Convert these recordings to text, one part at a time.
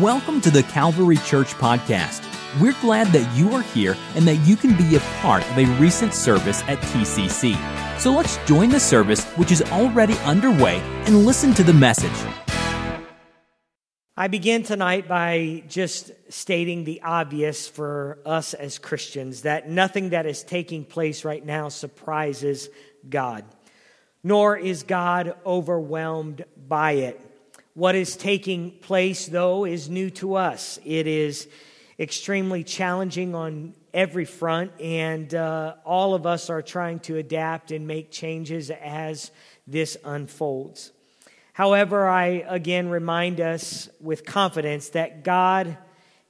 Welcome to the Calvary Church Podcast. We're glad that you are here and that you can be a part of a recent service at TCC. So let's join the service, which is already underway, and listen to the message. I begin tonight by just stating the obvious for us as Christians that nothing that is taking place right now surprises God, nor is God overwhelmed by it. What is taking place, though, is new to us. It is extremely challenging on every front, and uh, all of us are trying to adapt and make changes as this unfolds. However, I again remind us with confidence that God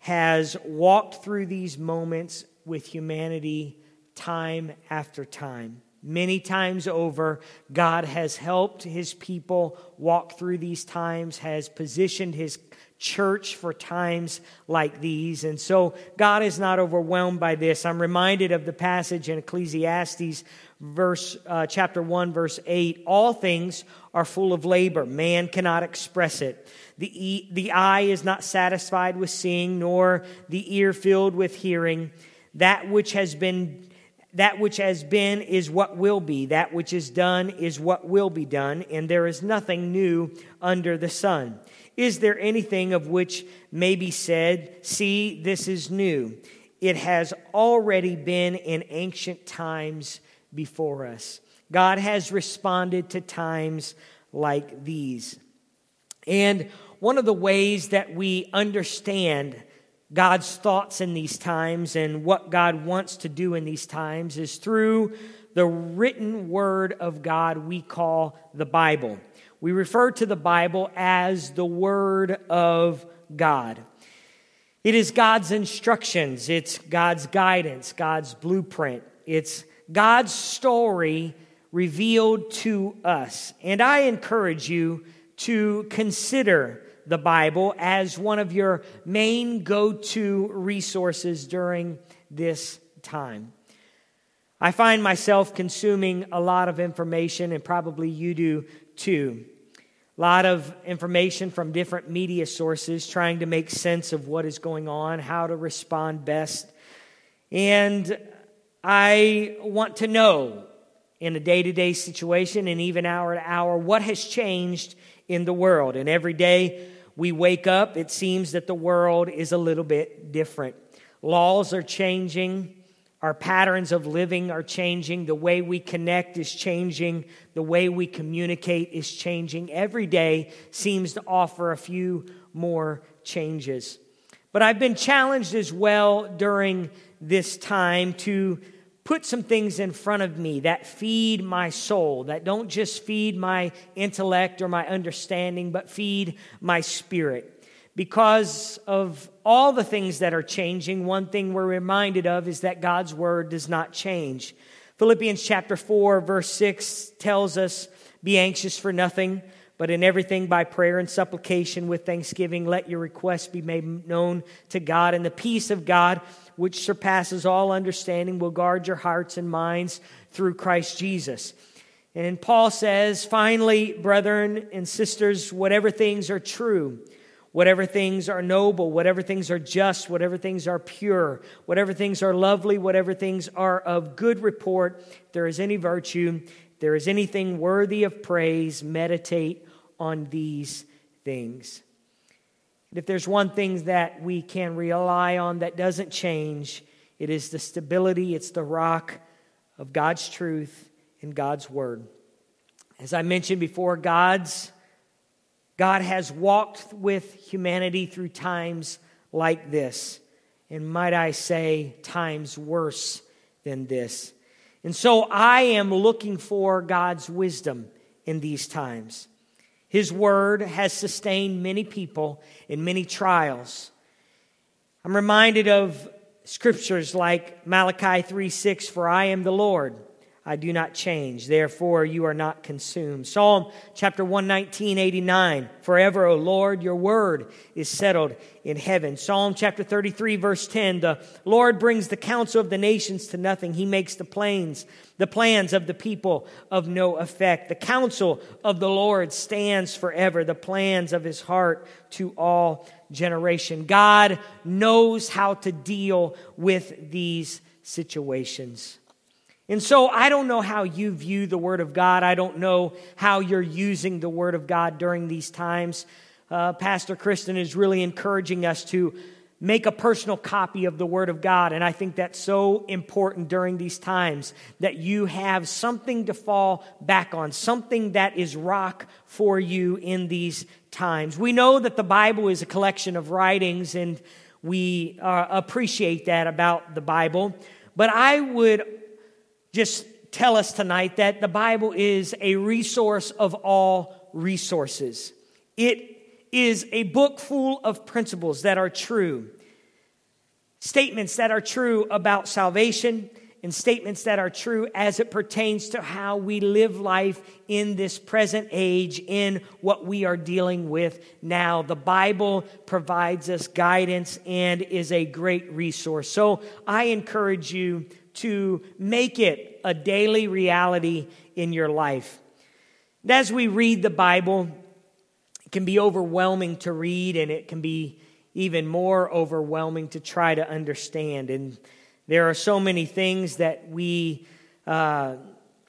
has walked through these moments with humanity time after time. Many times over, God has helped his people walk through these times, has positioned his church for times like these. And so God is not overwhelmed by this. I'm reminded of the passage in Ecclesiastes verse uh, chapter 1 verse 8 all things are full of labor. Man cannot express it. The, the eye is not satisfied with seeing nor the ear filled with hearing. That which has been that which has been is what will be. That which is done is what will be done, and there is nothing new under the sun. Is there anything of which may be said, See, this is new? It has already been in ancient times before us. God has responded to times like these. And one of the ways that we understand God's thoughts in these times and what God wants to do in these times is through the written word of God we call the Bible. We refer to the Bible as the Word of God. It is God's instructions, it's God's guidance, God's blueprint, it's God's story revealed to us. And I encourage you to consider the Bible as one of your main go to resources during this time. I find myself consuming a lot of information, and probably you do too. A lot of information from different media sources trying to make sense of what is going on, how to respond best. And I want to know in a day to day situation and even hour to hour what has changed in the world. And every day we wake up, it seems that the world is a little bit different. Laws are changing. Our patterns of living are changing. The way we connect is changing. The way we communicate is changing. Every day seems to offer a few more changes. But I've been challenged as well during this time to put some things in front of me that feed my soul, that don't just feed my intellect or my understanding, but feed my spirit. Because of all the things that are changing, one thing we're reminded of is that God's word does not change. Philippians chapter 4, verse 6 tells us, Be anxious for nothing, but in everything by prayer and supplication with thanksgiving, let your requests be made known to God, and the peace of God which surpasses all understanding, will guard your hearts and minds through Christ Jesus. And Paul says, finally, brethren and sisters, whatever things are true, whatever things are noble, whatever things are just, whatever things are pure, whatever things are lovely, whatever things are of good report, there is any virtue, there is anything worthy of praise, meditate on these things. If there's one thing that we can rely on that doesn't change, it is the stability, it's the rock of God's truth and God's word. As I mentioned before, God's God has walked with humanity through times like this, and might I say, times worse than this. And so I am looking for God's wisdom in these times. His word has sustained many people in many trials. I'm reminded of scriptures like Malachi 3 6, for I am the Lord. I do not change. Therefore, you are not consumed. Psalm chapter 119, 89. Forever, O Lord, your word is settled in heaven. Psalm chapter 33, verse 10. The Lord brings the counsel of the nations to nothing. He makes the plains, the plans of the people of no effect. The counsel of the Lord stands forever. The plans of his heart to all generation. God knows how to deal with these situations. And so I don't know how you view the Word of God. I don't know how you're using the Word of God during these times. Uh, Pastor Kristen is really encouraging us to make a personal copy of the Word of God. And I think that's so important during these times that you have something to fall back on, something that is rock for you in these times. We know that the Bible is a collection of writings, and we uh, appreciate that about the Bible. But I would just tell us tonight that the Bible is a resource of all resources. It is a book full of principles that are true, statements that are true about salvation, and statements that are true as it pertains to how we live life in this present age, in what we are dealing with now. The Bible provides us guidance and is a great resource. So I encourage you to make it a daily reality in your life. And as we read the Bible, it can be overwhelming to read, and it can be even more overwhelming to try to understand. And there are so many things that we uh,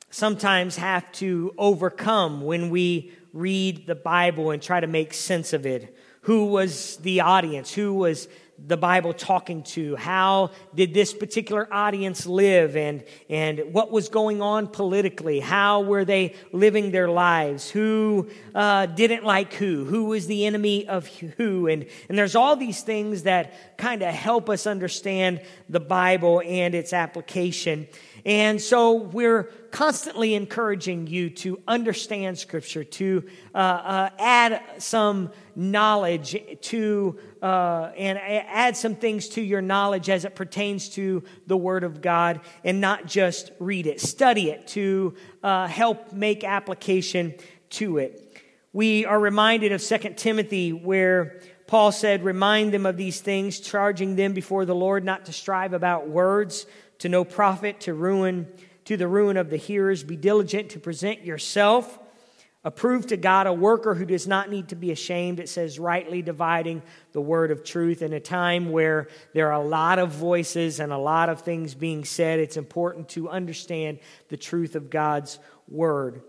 sometimes have to overcome when we read the Bible and try to make sense of it. Who was the audience? Who was the Bible talking to? How did this particular audience live? And, and what was going on politically? How were they living their lives? Who uh, didn't like who? Who was the enemy of who? And, and there's all these things that kind of help us understand the Bible and its application. And so we're constantly encouraging you to understand Scripture, to uh, uh, add some knowledge to, uh, and add some things to your knowledge as it pertains to the Word of God, and not just read it. Study it to uh, help make application to it. We are reminded of 2 Timothy, where Paul said, Remind them of these things, charging them before the Lord not to strive about words to no profit, to ruin, to the ruin of the hearers. Be diligent to present yourself approved to God, a worker who does not need to be ashamed. It says, rightly dividing the word of truth. In a time where there are a lot of voices and a lot of things being said, it's important to understand the truth of God's word.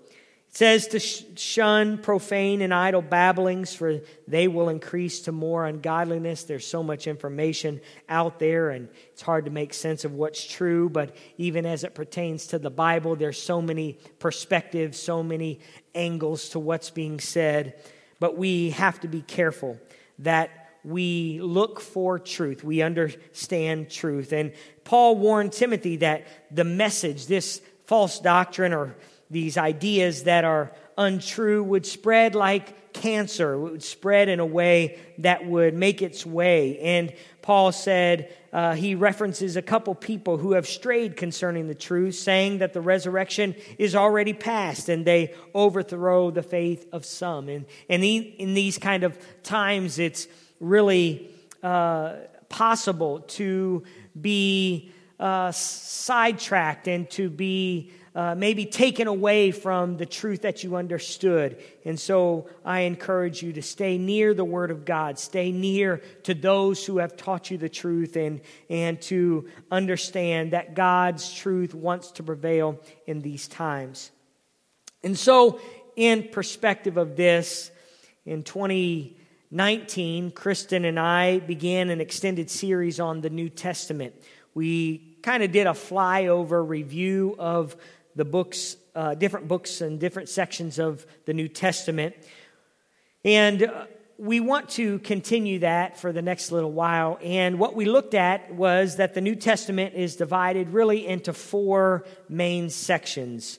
It says to shun profane and idle babblings, for they will increase to more ungodliness. There's so much information out there, and it's hard to make sense of what's true. But even as it pertains to the Bible, there's so many perspectives, so many angles to what's being said. But we have to be careful that we look for truth. We understand truth. And Paul warned Timothy that the message, this false doctrine or these ideas that are untrue would spread like cancer. It would spread in a way that would make its way. And Paul said, uh, he references a couple people who have strayed concerning the truth, saying that the resurrection is already past, and they overthrow the faith of some. And, and in these kind of times, it's really uh, possible to be uh, sidetracked and to be uh, maybe taken away from the truth that you understood. And so I encourage you to stay near the Word of God, stay near to those who have taught you the truth, and, and to understand that God's truth wants to prevail in these times. And so, in perspective of this, in 2019, Kristen and I began an extended series on the New Testament. We kind of did a flyover review of the books, uh, different books and different sections of the New Testament. And uh, we want to continue that for the next little while. And what we looked at was that the New Testament is divided really into four main sections.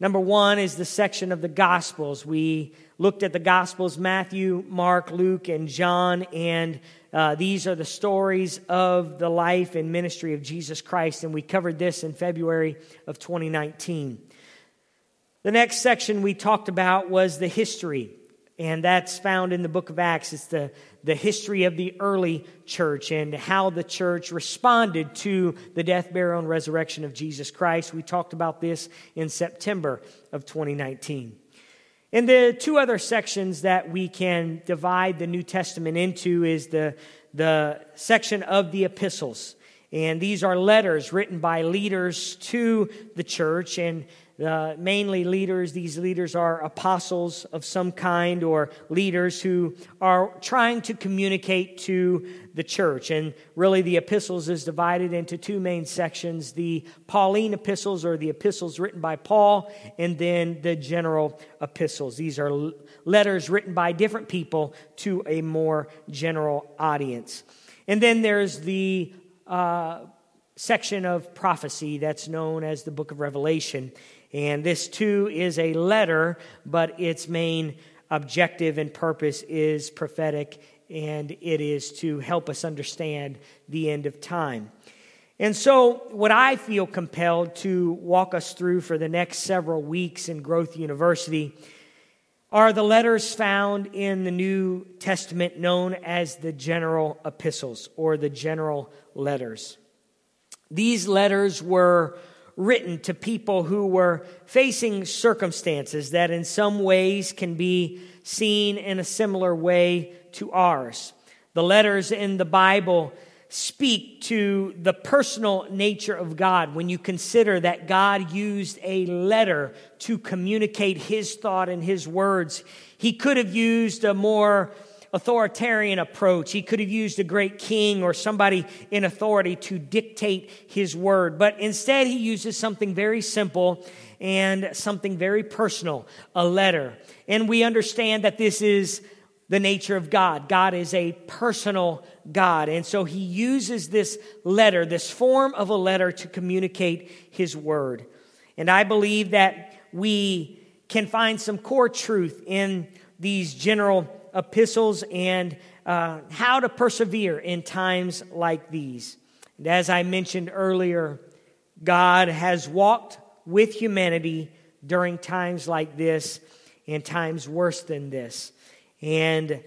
Number one is the section of the Gospels. We looked at the Gospels Matthew, Mark, Luke, and John, and uh, these are the stories of the life and ministry of Jesus Christ, and we covered this in February of 2019. The next section we talked about was the history, and that's found in the book of Acts. It's the, the history of the early church and how the church responded to the death, burial, and resurrection of Jesus Christ. We talked about this in September of 2019. And the two other sections that we can divide the New Testament into is the, the section of the epistles. And these are letters written by leaders to the church. And uh, mainly leaders. These leaders are apostles of some kind or leaders who are trying to communicate to the church. And really, the epistles is divided into two main sections the Pauline epistles, or the epistles written by Paul, and then the general epistles. These are letters written by different people to a more general audience. And then there's the uh, section of prophecy that's known as the book of Revelation. And this too is a letter, but its main objective and purpose is prophetic, and it is to help us understand the end of time. And so, what I feel compelled to walk us through for the next several weeks in Growth University are the letters found in the New Testament known as the general epistles or the general letters. These letters were written to people who were facing circumstances that in some ways can be seen in a similar way to ours. The letters in the Bible speak to the personal nature of God when you consider that God used a letter to communicate his thought and his words. He could have used a more authoritarian approach. He could have used a great king or somebody in authority to dictate his word. But instead, he uses something very simple and something very personal a letter. And we understand that this is the nature of God. God is a personal God. And so he uses this letter, this form of a letter, to communicate his word. And I believe that we can find some core truth in these general epistles and uh, how to persevere in times like these. And as I mentioned earlier, God has walked with humanity during times like this and times worse than this. And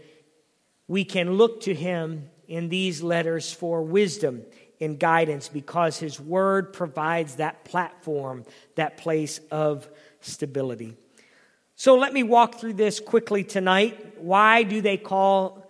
we can look to Him in these letters for wisdom and guidance because His Word provides that platform, that place of stability. So let me walk through this quickly tonight. Why do they call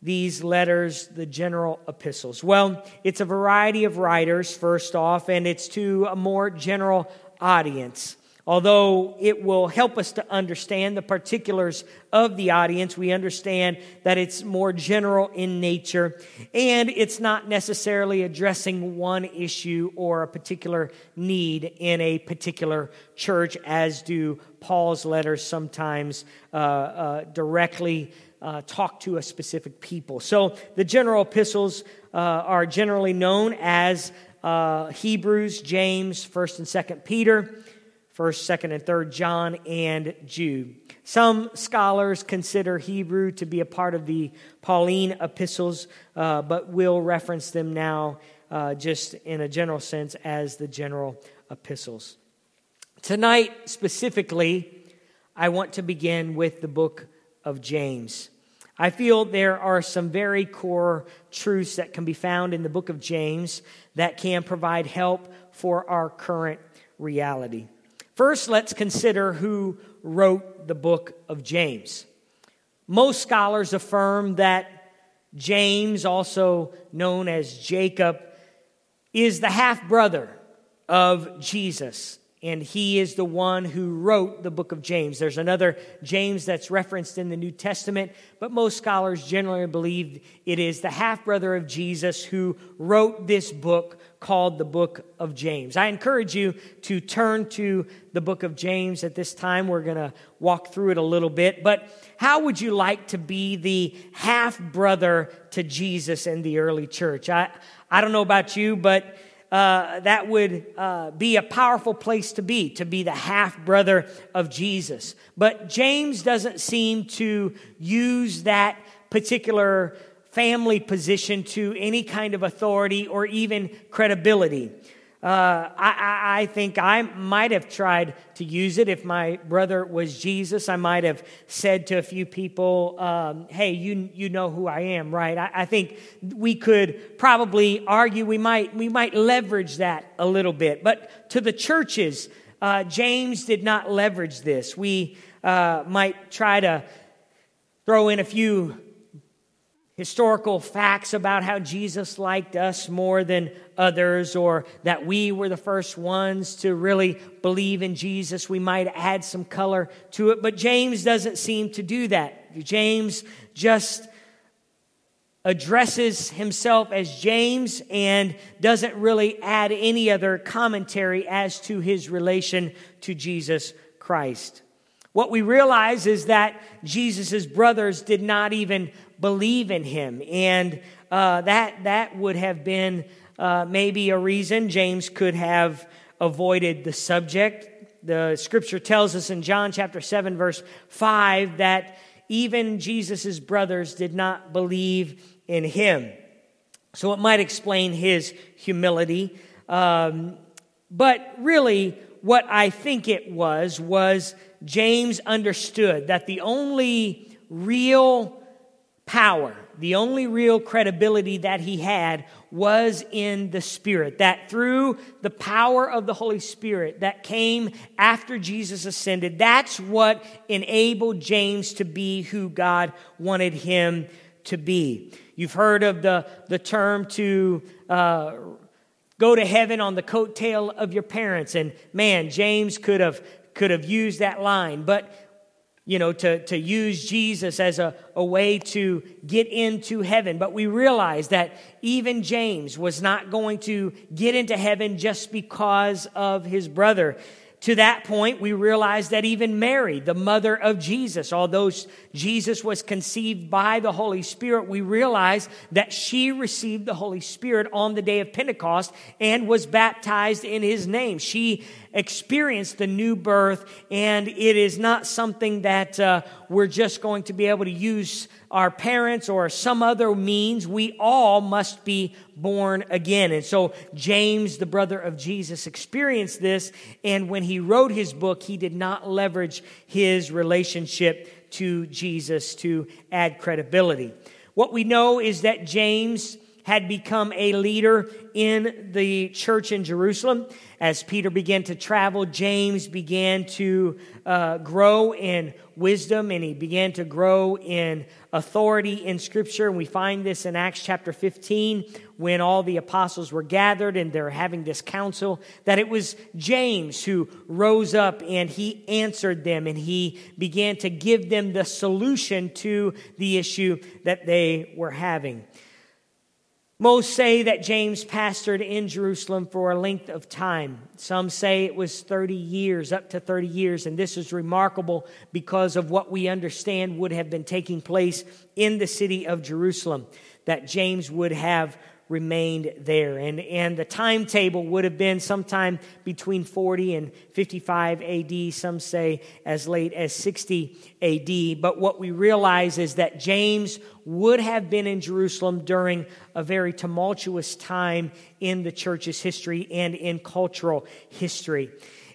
these letters the general epistles? Well, it's a variety of writers, first off, and it's to a more general audience. Although it will help us to understand the particulars of the audience, we understand that it's more general in nature and it's not necessarily addressing one issue or a particular need in a particular church, as do Paul's letters sometimes uh, uh, directly uh, talk to a specific people. So the general epistles uh, are generally known as uh, Hebrews, James, 1st and 2nd Peter. 1st, 2nd, and 3rd John and Jude. Some scholars consider Hebrew to be a part of the Pauline epistles, uh, but will reference them now uh, just in a general sense as the general epistles. Tonight, specifically, I want to begin with the book of James. I feel there are some very core truths that can be found in the book of James that can provide help for our current reality. First, let's consider who wrote the book of James. Most scholars affirm that James, also known as Jacob, is the half brother of Jesus and he is the one who wrote the book of James. There's another James that's referenced in the New Testament, but most scholars generally believe it is the half brother of Jesus who wrote this book called the book of James. I encourage you to turn to the book of James at this time. We're going to walk through it a little bit, but how would you like to be the half brother to Jesus in the early church? I, I don't know about you, but uh, that would uh, be a powerful place to be, to be the half brother of Jesus. But James doesn't seem to use that particular family position to any kind of authority or even credibility. Uh, I, I, think I might have tried to use it if my brother was Jesus. I might have said to a few people, um, hey, you, you know who I am, right? I, I, think we could probably argue we might, we might leverage that a little bit. But to the churches, uh, James did not leverage this. We uh, might try to throw in a few historical facts about how Jesus liked us more than others, or that we were the first ones to really believe in Jesus. We might add some color to it, but James doesn't seem to do that. James just addresses himself as James and doesn't really add any other commentary as to his relation to Jesus Christ. What we realize is that Jesus' brothers did not even believe in him. And uh, that, that would have been uh, maybe a reason James could have avoided the subject. The scripture tells us in John chapter 7, verse 5, that even Jesus' brothers did not believe in him. So it might explain his humility. Um, but really, what I think it was, was James understood that the only real power, the only real credibility that he had was in the Spirit. That through the power of the Holy Spirit that came after Jesus ascended, that's what enabled James to be who God wanted him to be. You've heard of the, the term to uh, go to heaven on the coattail of your parents. And man, James could have, could have used that line. But you know, to, to use Jesus as a, a way to get into heaven. But we realize that even James was not going to get into heaven just because of his brother. To that point, we realize that even Mary, the mother of Jesus, although Jesus was conceived by the Holy Spirit, we realize that she received the Holy Spirit on the day of Pentecost and was baptized in his name. She experienced the new birth, and it is not something that uh, we're just going to be able to use our parents or some other means. We all must be born again. And so James, the brother of Jesus, experienced this, and when he wrote his book, he did not leverage his relationship to Jesus to add credibility. What we know is that James had become a leader in the church in Jerusalem. As Peter began to travel, James began to uh, grow in wisdom and he began to grow in authority in Scripture. And we find this in Acts chapter 15 when all the apostles were gathered and they're having this council, that it was James who rose up and he answered them and he began to give them the solution to the issue that they were having. Most say that James pastored in Jerusalem for a length of time. Some say it was 30 years, up to 30 years, and this is remarkable because of what we understand would have been taking place in the city of Jerusalem, that James would have remained there. And, and the timetable would have been sometime between 40 and 55 AD, some say as late as 60 AD. But what we realize is that James would have been in Jerusalem during a very tumultuous time in the church's history and in cultural history.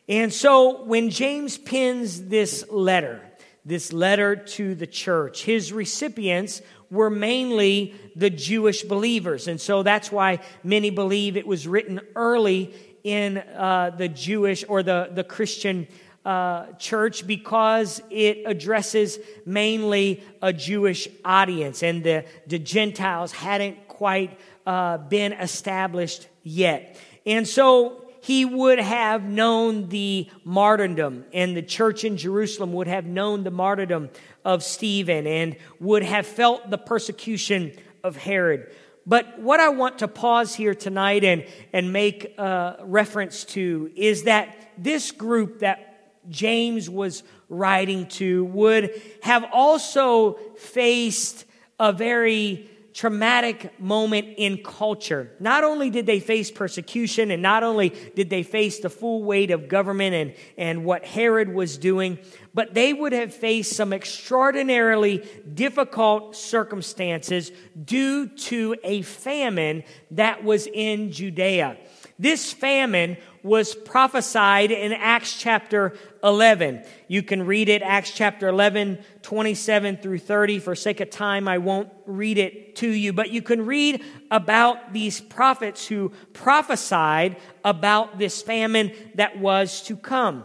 And so when James pins this letter, this letter to the church. His recipients were mainly the Jewish believers. And so that's why many believe it was written early in uh, the Jewish or the, the Christian uh, church because it addresses mainly a Jewish audience. And the, the Gentiles hadn't quite uh, been established yet. And so he would have known the martyrdom, and the church in Jerusalem would have known the martyrdom of Stephen and would have felt the persecution of Herod. But what I want to pause here tonight and, and make a reference to is that this group that James was writing to would have also faced a very traumatic moment in culture. Not only did they face persecution and not only did they face the full weight of government and, and what Herod was doing, but they would have faced some extraordinarily difficult circumstances due to a famine that was in Judea. This famine was prophesied in Acts chapter 11. You can read it, Acts chapter 11, 27 through 30. For sake of time, I won't read it to you, but you can read about these prophets who prophesied about this famine that was to come.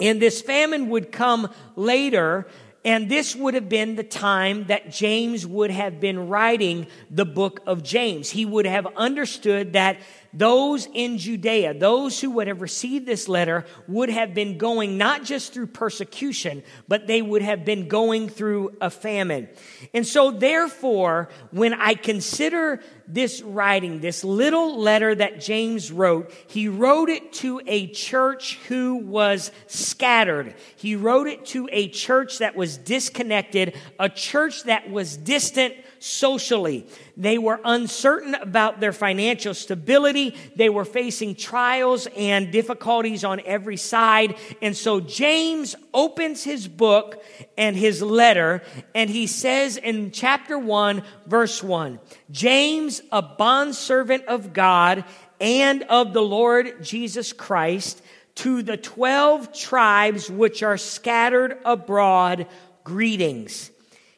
And this famine would come later, and this would have been the time that James would have been writing the book of James. He would have understood that those in Judea, those who would have received this letter, would have been going not just through persecution, but they would have been going through a famine. And so, therefore, when I consider this writing, this little letter that James wrote, he wrote it to a church who was scattered. He wrote it to a church that was disconnected, a church that was distant socially. They were uncertain about their financial stability. They were facing trials and difficulties on every side. And so James opens his book and his letter, and he says in chapter 1, verse 1 James, a bondservant of God and of the Lord Jesus Christ, to the 12 tribes which are scattered abroad, greetings.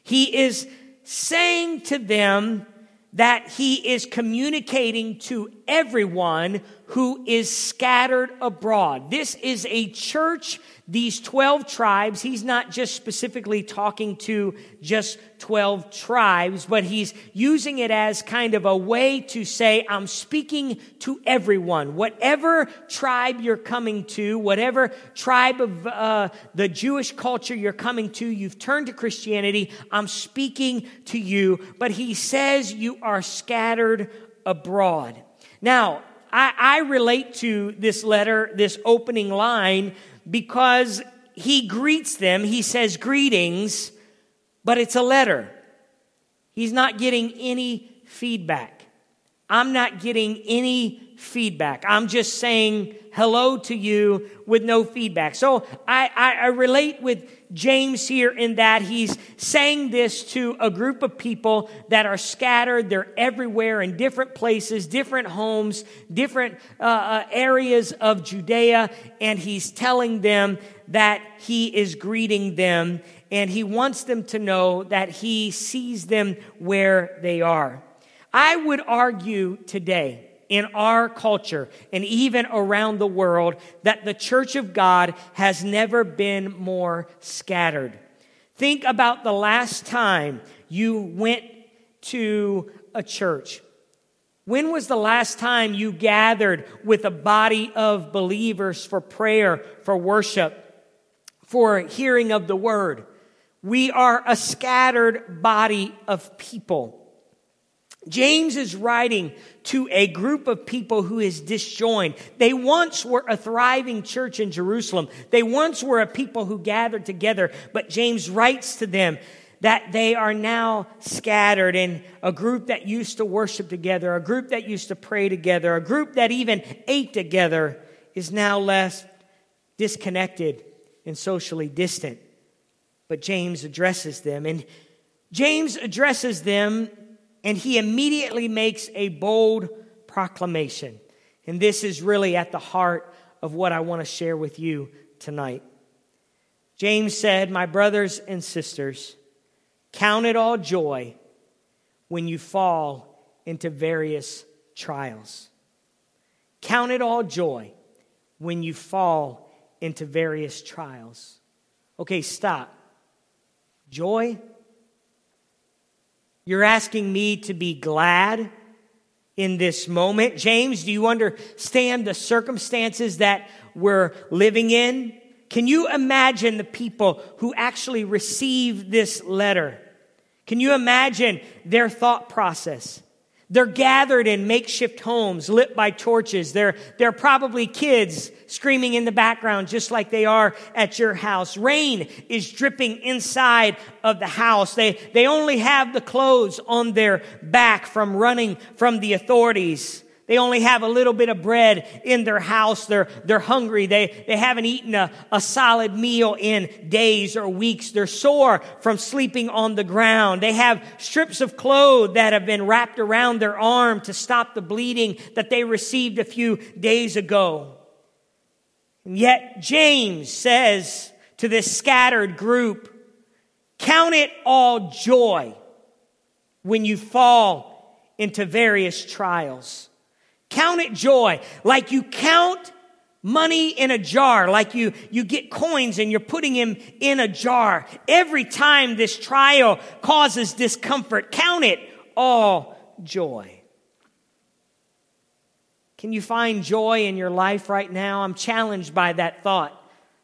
He is saying to them that he is communicating to everyone who is scattered abroad. This is a church these 12 tribes, he's not just specifically talking to just 12 tribes, but he's using it as kind of a way to say, I'm speaking to everyone. Whatever tribe you're coming to, whatever tribe of uh, the Jewish culture you're coming to, you've turned to Christianity, I'm speaking to you. But he says you are scattered abroad. Now, I, I relate to this letter, this opening line, because he greets them. He says greetings, but it's a letter. He's not getting any feedback. I'm not getting any feedback. I'm just saying hello to you with no feedback. So I, I, I, relate with James here in that he's saying this to a group of people that are scattered. They're everywhere in different places, different homes, different uh, uh, areas of Judea. And he's telling them that he is greeting them and he wants them to know that he sees them where they are. I would argue today in our culture and even around the world that the church of God has never been more scattered. Think about the last time you went to a church. When was the last time you gathered with a body of believers for prayer, for worship, for hearing of the word? We are a scattered body of people. James is writing to a group of people who is disjoined. They once were a thriving church in Jerusalem. They once were a people who gathered together, but James writes to them that they are now scattered in a group that used to worship together, a group that used to pray together, a group that even ate together is now less disconnected and socially distant. But James addresses them and James addresses them and he immediately makes a bold proclamation. And this is really at the heart of what I want to share with you tonight. James said, My brothers and sisters, count it all joy when you fall into various trials. Count it all joy when you fall into various trials. Okay, stop. Joy? You're asking me to be glad in this moment. James, do you understand the circumstances that we're living in? Can you imagine the people who actually receive this letter? Can you imagine their thought process? They're gathered in makeshift homes lit by torches. They're, they're probably kids screaming in the background just like they are at your house. Rain is dripping inside of the house. They, they only have the clothes on their back from running from the authorities. They only have a little bit of bread in their house. They're, they're hungry. They, they haven't eaten a, a solid meal in days or weeks. They're sore from sleeping on the ground. They have strips of clothes that have been wrapped around their arm to stop the bleeding that they received a few days ago. And yet James says to this scattered group, count it all joy when you fall into various trials. Count it joy, like you count money in a jar, like you, you get coins and you're putting them in a jar. Every time this trial causes discomfort, count it all joy. Can you find joy in your life right now? I'm challenged by that thought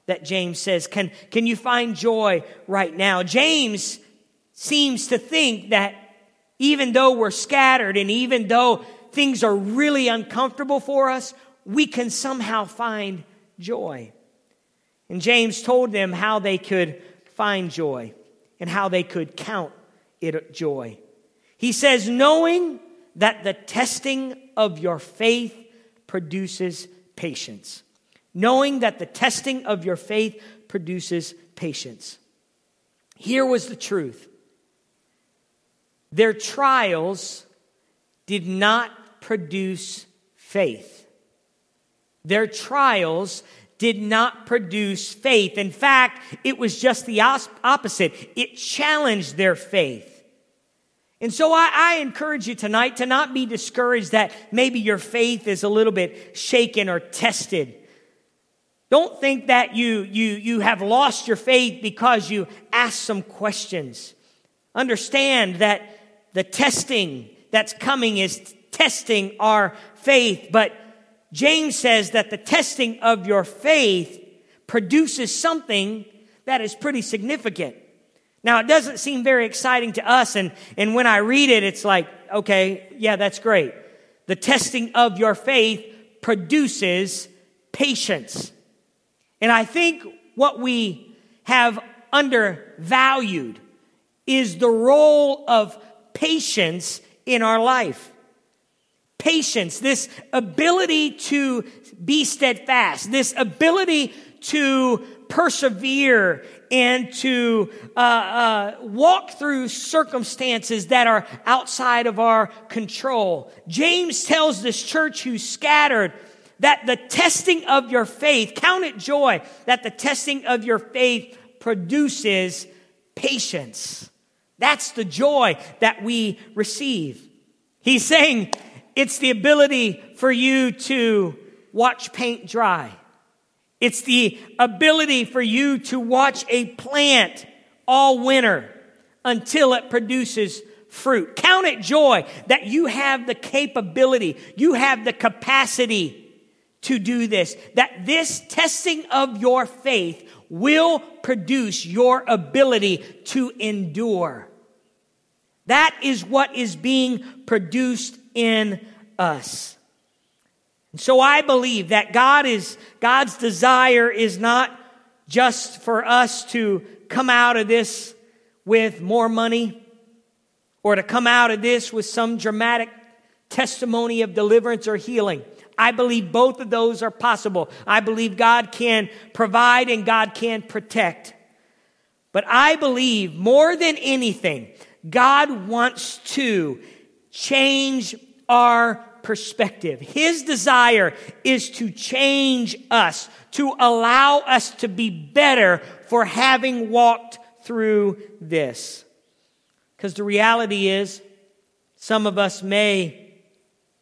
that James says. Can, can you find joy right now? James seems to think that even though we're scattered and even though things are really uncomfortable for us, we can somehow find joy. And James told them how they could find joy and how they could count it joy. He says, knowing that the testing of your faith produces patience. Knowing that the testing of your faith produces patience. Here was the truth their trials did not produce faith. Their trials did not produce faith. In fact, it was just the opposite. It challenged their faith. And so I, I, encourage you tonight to not be discouraged that maybe your faith is a little bit shaken or tested. Don't think that you, you, you have lost your faith because you asked some questions. Understand that the testing that's coming is testing our faith. But James says that the testing of your faith produces something that is pretty significant. Now, it doesn't seem very exciting to us, and, and when I read it, it's like, okay, yeah, that's great. The testing of your faith produces patience. And I think what we have undervalued is the role of patience in our life patience, this ability to be steadfast, this ability to persevere and to uh, uh, walk through circumstances that are outside of our control. James tells this church who's scattered that the testing of your faith, count it joy, that the testing of your faith produces patience. That's the joy that we receive. He's saying it's the ability for you to watch paint dry. It's the ability for you to watch a plant all winter until it produces fruit. Count it joy that you have the capability, you have the capacity to do this, that this testing of your faith will produce your ability to endure. That is what is being produced in us. And so I believe that God is, God's desire is not just for us to come out of this with more money or to come out of this with some dramatic testimony of deliverance or healing. I believe both of those are possible. I believe God can provide and God can protect. But I believe more than anything, God wants to change our perspective. His desire is to change us, to allow us to be better for having walked through this. Because the reality is, some of us may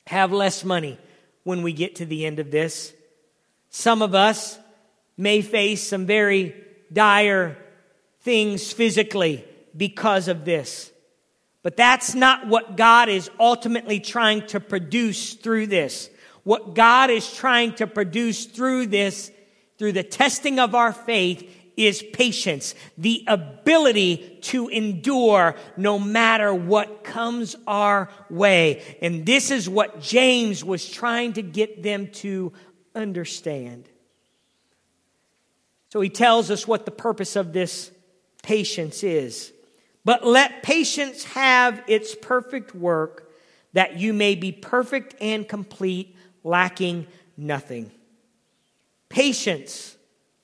have less money when we get to the end of this. Some of us may face some very dire things physically because of this. But that's not what God is ultimately trying to produce through this. What God is trying to produce through this, through the testing of our faith, is patience, the ability to endure no matter what comes our way. And this is what James was trying to get them to understand. So he tells us what the purpose of this patience is. But let patience have its perfect work, that you may be perfect and complete, lacking nothing. Patience,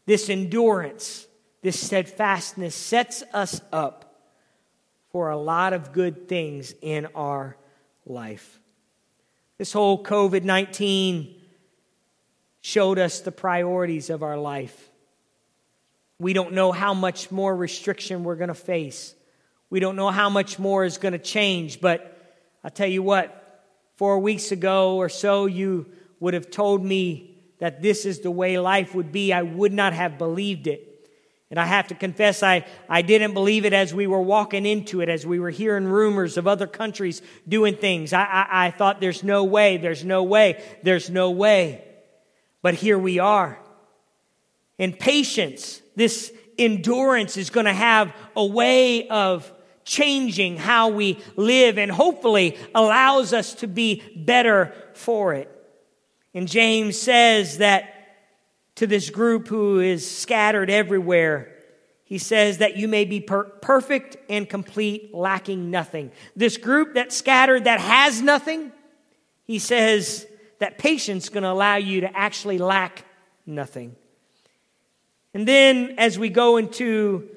this endurance, this steadfastness sets us up for a lot of good things in our life. This whole COVID 19 showed us the priorities of our life. We don't know how much more restriction we're going to face. We don't know how much more is going to change, but I'll tell you what, four weeks ago or so, you would have told me that this is the way life would be. I would not have believed it. And I have to confess, I, I didn't believe it as we were walking into it, as we were hearing rumors of other countries doing things. I, I, I thought, there's no way, there's no way, there's no way. But here we are. And patience, this endurance is going to have a way of changing how we live and hopefully allows us to be better for it. And James says that to this group who is scattered everywhere, he says that you may be per- perfect and complete, lacking nothing. This group that's scattered that has nothing, he says that patience is going to allow you to actually lack nothing. And then as we go into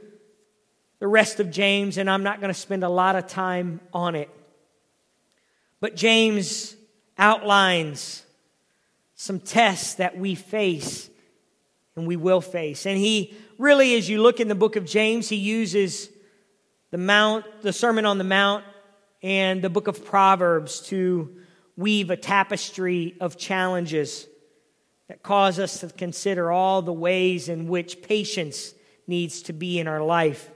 the rest of James, and I'm not going to spend a lot of time on it, but James outlines some tests that we face and we will face. And he really, as you look in the book of James, he uses the Mount, the Sermon on the Mount, and the book of Proverbs to weave a tapestry of challenges that cause us to consider all the ways in which patience needs to be in our life.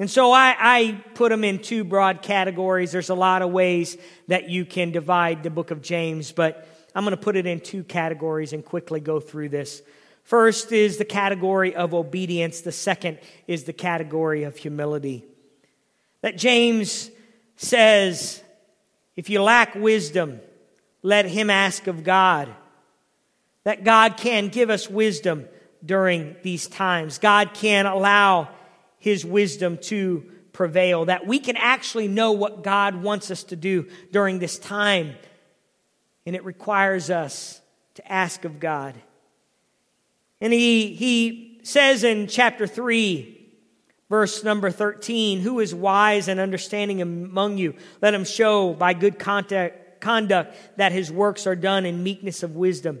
And so I, I, put them in two broad categories. There's a lot of ways that you can divide the book of James, but I'm going to put it in two categories and quickly go through this. First is the category of obedience, the second is the category of humility. That James says, if you lack wisdom, let him ask of God. That God can give us wisdom during these times. God can allow his wisdom to prevail, that we can actually know what God wants us to do during this time. And it requires us to ask of God. And he, he says in chapter 3, verse number 13, Who is wise and understanding among you? Let him show by good conduct, conduct that his works are done in meekness of wisdom.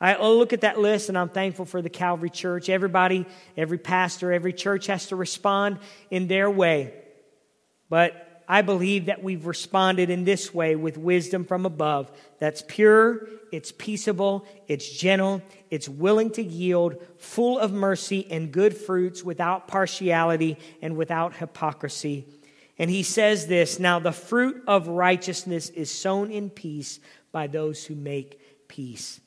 I look at that list and I'm thankful for the Calvary Church. Everybody, every pastor, every church has to respond in their way. But I believe that we've responded in this way with wisdom from above that's pure, it's peaceable, it's gentle, it's willing to yield, full of mercy and good fruits, without partiality and without hypocrisy. And he says this Now the fruit of righteousness is sown in peace by those who make peace.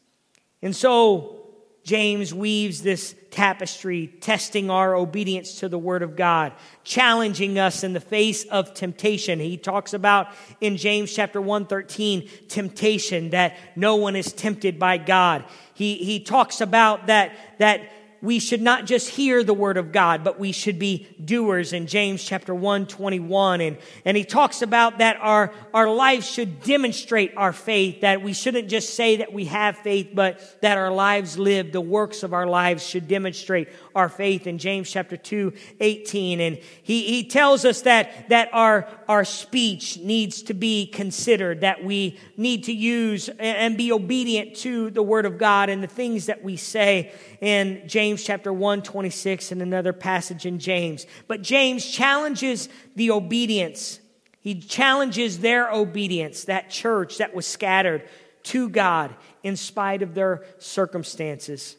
And so, James weaves this tapestry, testing our obedience to the Word of God, challenging us in the face of temptation. He talks about in James chapter 113, temptation, that no one is tempted by God. He, he talks about that, that we should not just hear the word of God, but we should be doers in James chapter 1, 21. And, and he talks about that our, our lives should demonstrate our faith, that we shouldn't just say that we have faith, but that our lives live, the works of our lives should demonstrate our faith in James chapter 2, 18. And he, he tells us that, that our, our speech needs to be considered, that we need to use and be obedient to the word of God and the things that we say in James chapter 1, 26, and another passage in James. But James challenges the obedience. He challenges their obedience, that church that was scattered to God in spite of their circumstances.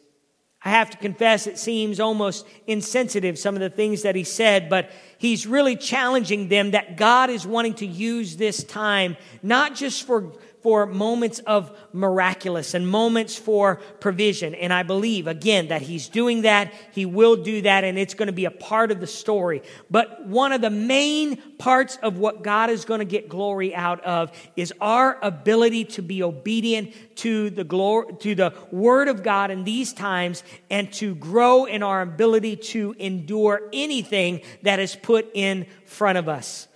I have to confess, it seems almost insensitive, some of the things that he said, but he's really challenging them that God is wanting to use this time, not just for for moments of miraculous and moments for provision. And I believe, again, that He's doing that. He will do that, and it's going to be a part of the story. But one of the main parts of what God is going to get glory out of is our ability to be obedient to the glory, to the Word of God in these times and to grow in our ability to endure anything that is put in front of us.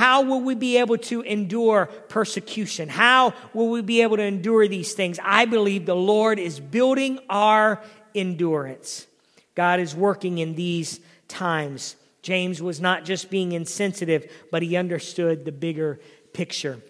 How will we be able to endure persecution? How will we be able to endure these things? I believe the Lord is building our endurance. God is working in these times. James was not just being insensitive, but he understood the bigger picture.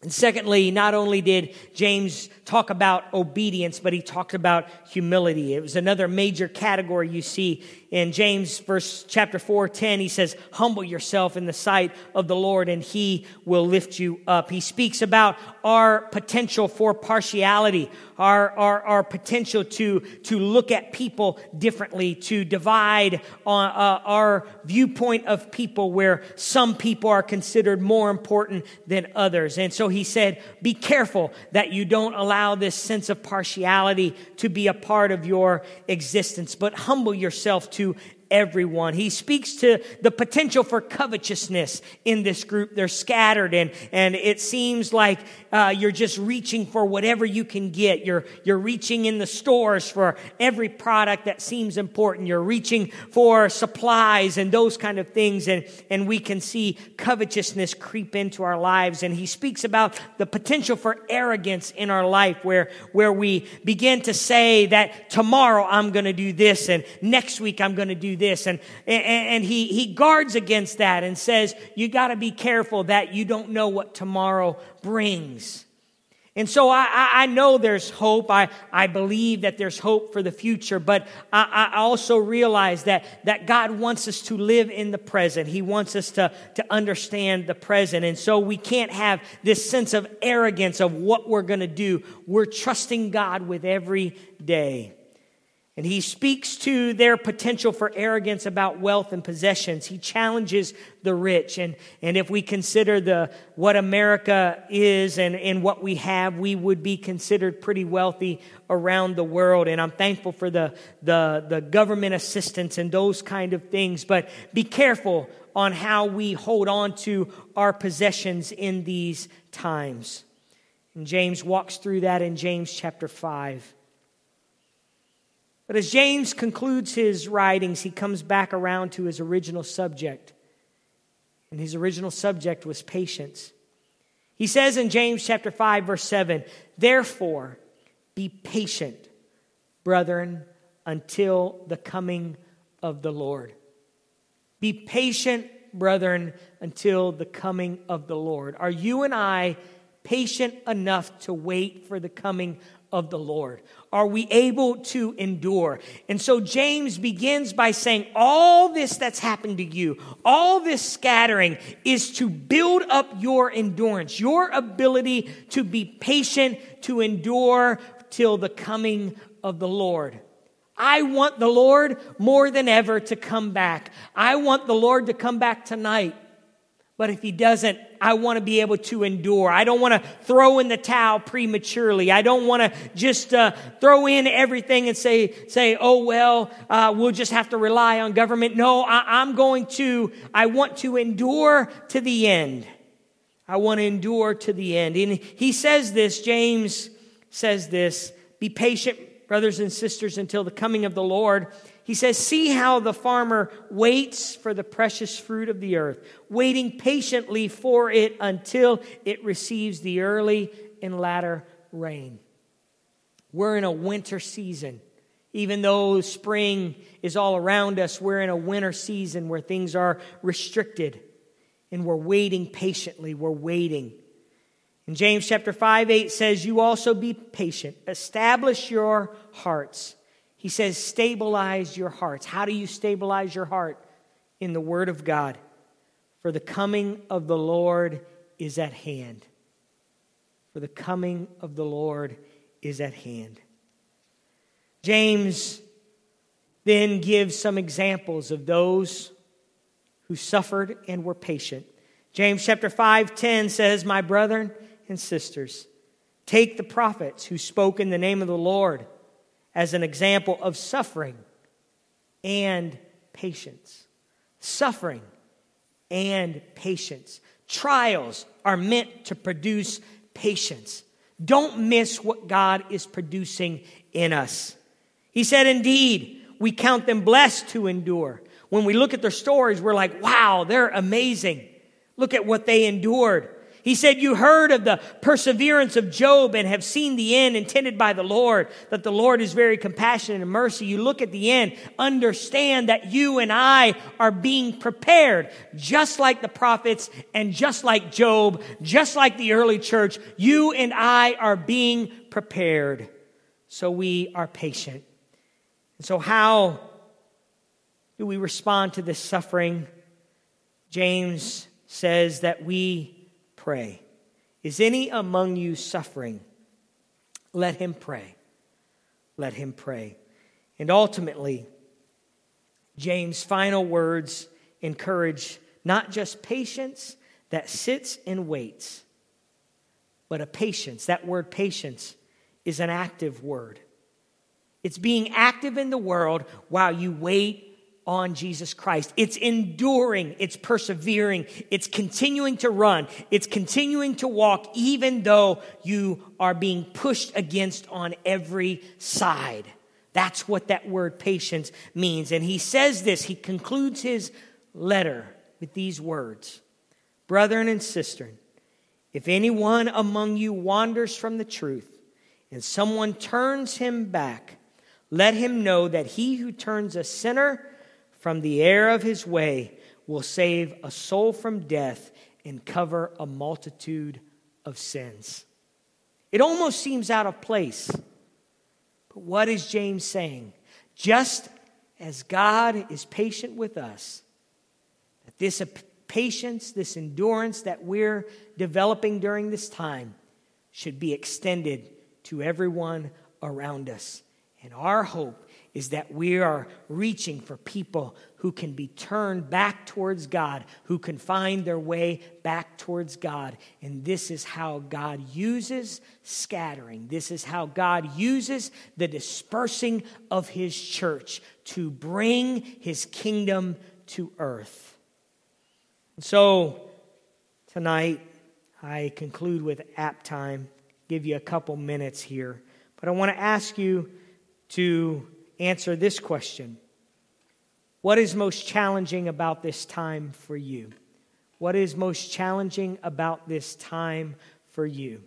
And secondly, not only did James talk about obedience, but he talked about humility. It was another major category you see in James verse chapter 4, 10. He says, humble yourself in the sight of the Lord and he will lift you up. He speaks about our potential for partiality, our, our, our potential to, to look at people differently, to divide on, uh, our viewpoint of people where some people are considered more important than others. And so he said, be careful that you don't allow this sense of partiality to be a part of your existence, but humble yourself to to everyone. He speaks to the potential for covetousness in this group. They're scattered and, and it seems like uh, you're just reaching for whatever you can get. You're, you're reaching in the stores for every product that seems important. You're reaching for supplies and those kind of things. And, and we can see covetousness creep into our lives. And he speaks about the potential for arrogance in our life where, where we begin to say that tomorrow I'm going to do this and next week I'm going to do this. And, and, and he, he guards against that and says, you got to be careful that you don't know what tomorrow brings. And so I, I know there's hope. I, I believe that there's hope for the future, but I, I also realize that, that God wants us to live in the present. He wants us to, to understand the present. And so we can't have this sense of arrogance of what we're going to do. We're trusting God with every day. And he speaks to their potential for arrogance about wealth and possessions. He challenges the rich. And, and if we consider the, what America is and, and what we have, we would be considered pretty wealthy around the world. And I'm thankful for the, the, the government assistance and those kind of things. But be careful on how we hold on to our possessions in these times. And James walks through that in James chapter 5. But as James concludes his writings, he comes back around to his original subject. And his original subject was patience. He says in James chapter 5 verse 7, "Therefore be patient, brethren, until the coming of the Lord." Be patient, brethren, until the coming of the Lord. Are you and I patient enough to wait for the coming of the Lord? Are we able to endure? And so James begins by saying, all this that's happened to you, all this scattering is to build up your endurance, your ability to be patient, to endure till the coming of the Lord. I want the Lord more than ever to come back. I want the Lord to come back tonight. But if he doesn't, I want to be able to endure. I don't want to throw in the towel prematurely. I don't want to just uh, throw in everything and say, say, oh, well, uh, we'll just have to rely on government. No, I, I'm going to, I want to endure to the end. I want to endure to the end. And he says this, James says this, be patient, brothers and sisters, until the coming of the Lord. He says, See how the farmer waits for the precious fruit of the earth, waiting patiently for it until it receives the early and latter rain. We're in a winter season. Even though spring is all around us, we're in a winter season where things are restricted and we're waiting patiently. We're waiting. In James chapter 5 8 says, You also be patient, establish your hearts He says, stabilize your hearts. How do you stabilize your heart? In the Word of God. For the coming of the Lord is at hand. For the coming of the Lord is at hand. James then gives some examples of those who suffered and were patient. James chapter 5 10 says, My brethren and sisters, take the prophets who spoke in the name of the Lord as an example of suffering and patience. Suffering and patience. Trials are meant to produce patience. Don't miss what God is producing in us. He said, Indeed, we count them blessed to endure. When we look at their stories, we're like, wow, they're amazing. Look at what they endured. He said, You heard of the perseverance of Job and have seen the end intended by the Lord, that the Lord is very compassionate and mercy. You look at the end, understand that you and I are being prepared, just like the prophets and just like Job, just like the early church. You and I are being prepared. So we are patient. And so, how do we respond to this suffering? James says that we pray. Is any among you suffering? Let him pray. Let him pray. And ultimately, James' final words encourage not just patience that sits and waits, but a patience. That word patience is an active word. It's being active in the world while you wait on Jesus Christ. It's enduring, it's persevering, it's continuing to run, it's continuing to walk, even though you are being pushed against on every side. That's what that word patience means. And he says this, he concludes his letter with these words Brethren and sisters, if anyone among you wanders from the truth and someone turns him back, let him know that he who turns a sinner from the error of his way will save a soul from death and cover a multitude of sins. It almost seems out of place. But what is James saying? Just as God is patient with us, that this patience, this endurance that we're developing during this time should be extended to everyone around us. And our hope is that we are reaching for people who can be turned back towards God, who can find their way back towards God. And this is how God uses scattering. This is how God uses the dispersing of his church to bring his kingdom to earth. So, tonight, I conclude with app time, give you a couple minutes here. But I want to ask you to answer this question What is most challenging about this time for you? What is most challenging about this time for you?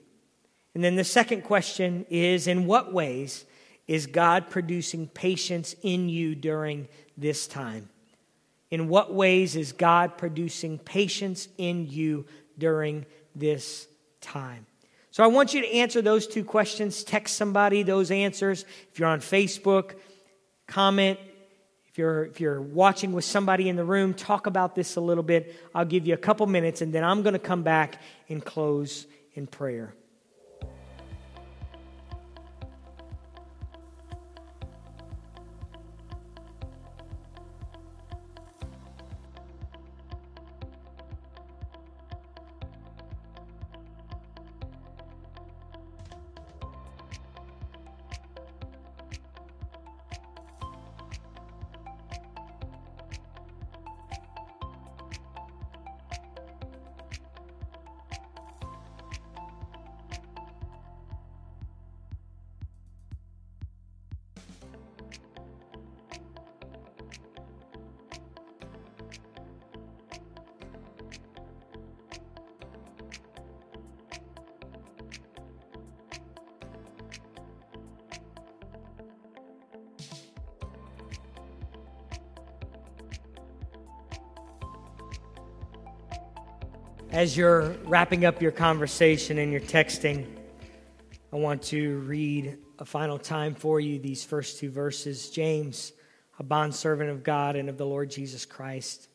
And then the second question is In what ways is God producing patience in you during this time? In what ways is God producing patience in you during this time? So I want you to answer those two questions. Text somebody those answers. If you're on Facebook, comment. If you're, if you're watching with somebody in the room, talk about this a little bit. I'll give you a couple minutes, and then I'm going to come back and close in prayer. As you're wrapping up your conversation and you're texting, I want to read a final time for you these first two verses. James, a bondservant of God and of the Lord Jesus Christ,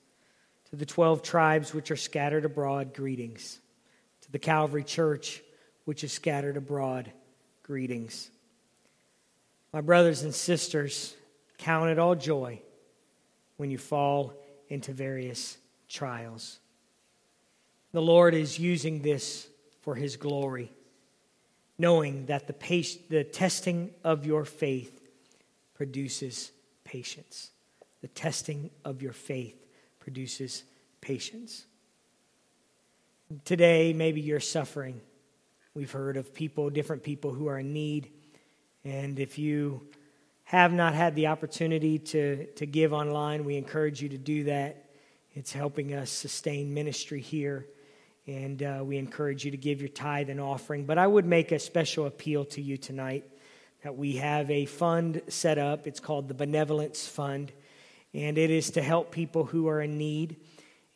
to the 12 tribes which are scattered abroad, greetings. To the Calvary Church, which is scattered abroad, greetings. My brothers and sisters, count it all joy when you fall into various trials. The Lord is using this for His glory, knowing that the, the testing of your faith produces patience. The testing of your faith produces patience. Today, maybe you're suffering. We've heard of people, different people who are in need. And if you have not had the opportunity to, to give online, we encourage you to do that. It's helping us sustain ministry here and uh, we encourage you to give your tithe and offering. But I would make a special appeal to you tonight that we have a fund set up. It's called the Benevolence Fund, and it is to help people who are in need.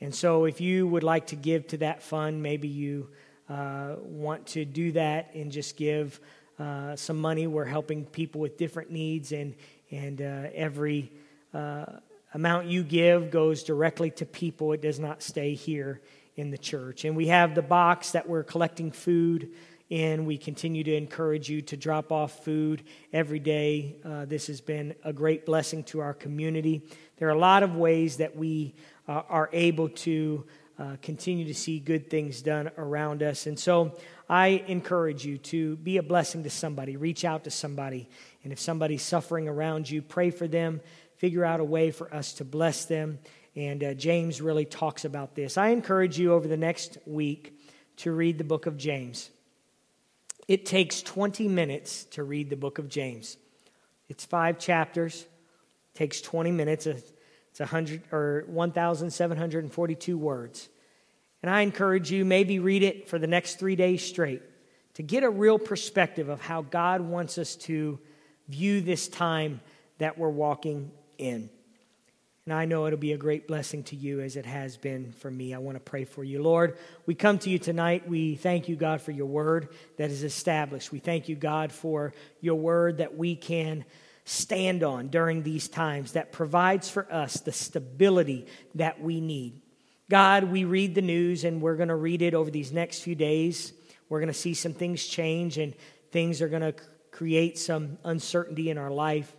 And so, if you would like to give to that fund, maybe you uh, want to do that and just give uh, some money. We're helping people with different needs, and and uh, every uh, amount you give goes directly to people. It does not stay here in the church. And we have the box that we're collecting food in. We continue to encourage you to drop off food every day. Uh, this has been a great blessing to our community. There are a lot of ways that we uh, are able to uh, continue to see good things done around us. And so I encourage you to be a blessing to somebody, reach out to somebody. And if somebody's suffering around you, pray for them, figure out a way for us to bless them and uh, James really talks about this. I encourage you over the next week to read the book of James. It takes 20 minutes to read the book of James. It's five chapters, takes 20 minutes. It's 100 or 1,742 words. And I encourage you, maybe read it for the next three days straight to get a real perspective of how God wants us to view this time that we're walking in. And I know it'll be a great blessing to you as it has been for me. I want to pray for you. Lord, we come to you tonight. We thank you, God, for your word that is established. We thank you, God, for your word that we can stand on during these times that provides for us the stability that we need. God, we read the news and we're going to read it over these next few days. We're going to see some things change and things are going to create some uncertainty in our life.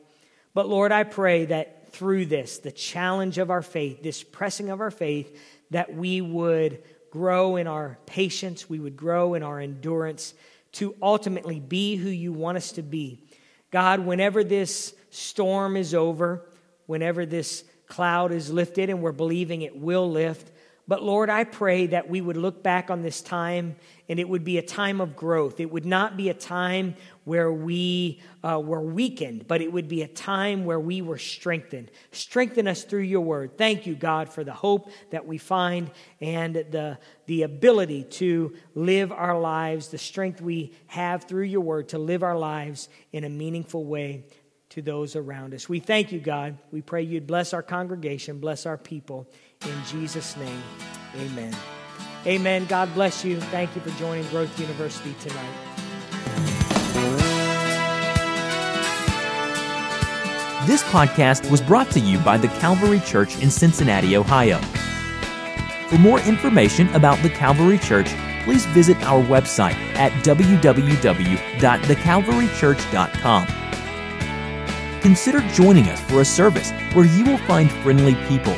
But Lord, I pray that through this, the challenge of our faith, this pressing of our faith, that we would grow in our patience, we would grow in our endurance to ultimately be who you want us to be. God, whenever this storm is over, whenever this cloud is lifted, and we're believing it will lift, but Lord, I pray that we would look back on this time and it would be a time of growth. It would not be a time where we uh, were weakened, but it would be a time where we were strengthened. Strengthen us through your word. Thank you, God, for the hope that we find and the, the ability to live our lives, the strength we have through your word to live our lives in a meaningful way to those around us. We thank you, God. We pray you'd bless our congregation, bless our people. In Jesus' name, amen. Amen. God bless you. Thank you for joining Growth University tonight. This podcast was brought to you by the Calvary Church in Cincinnati, Ohio. For more information about the Calvary Church, please visit our website at www.thecalvarychurch.com. Consider joining us for a service where you will find friendly people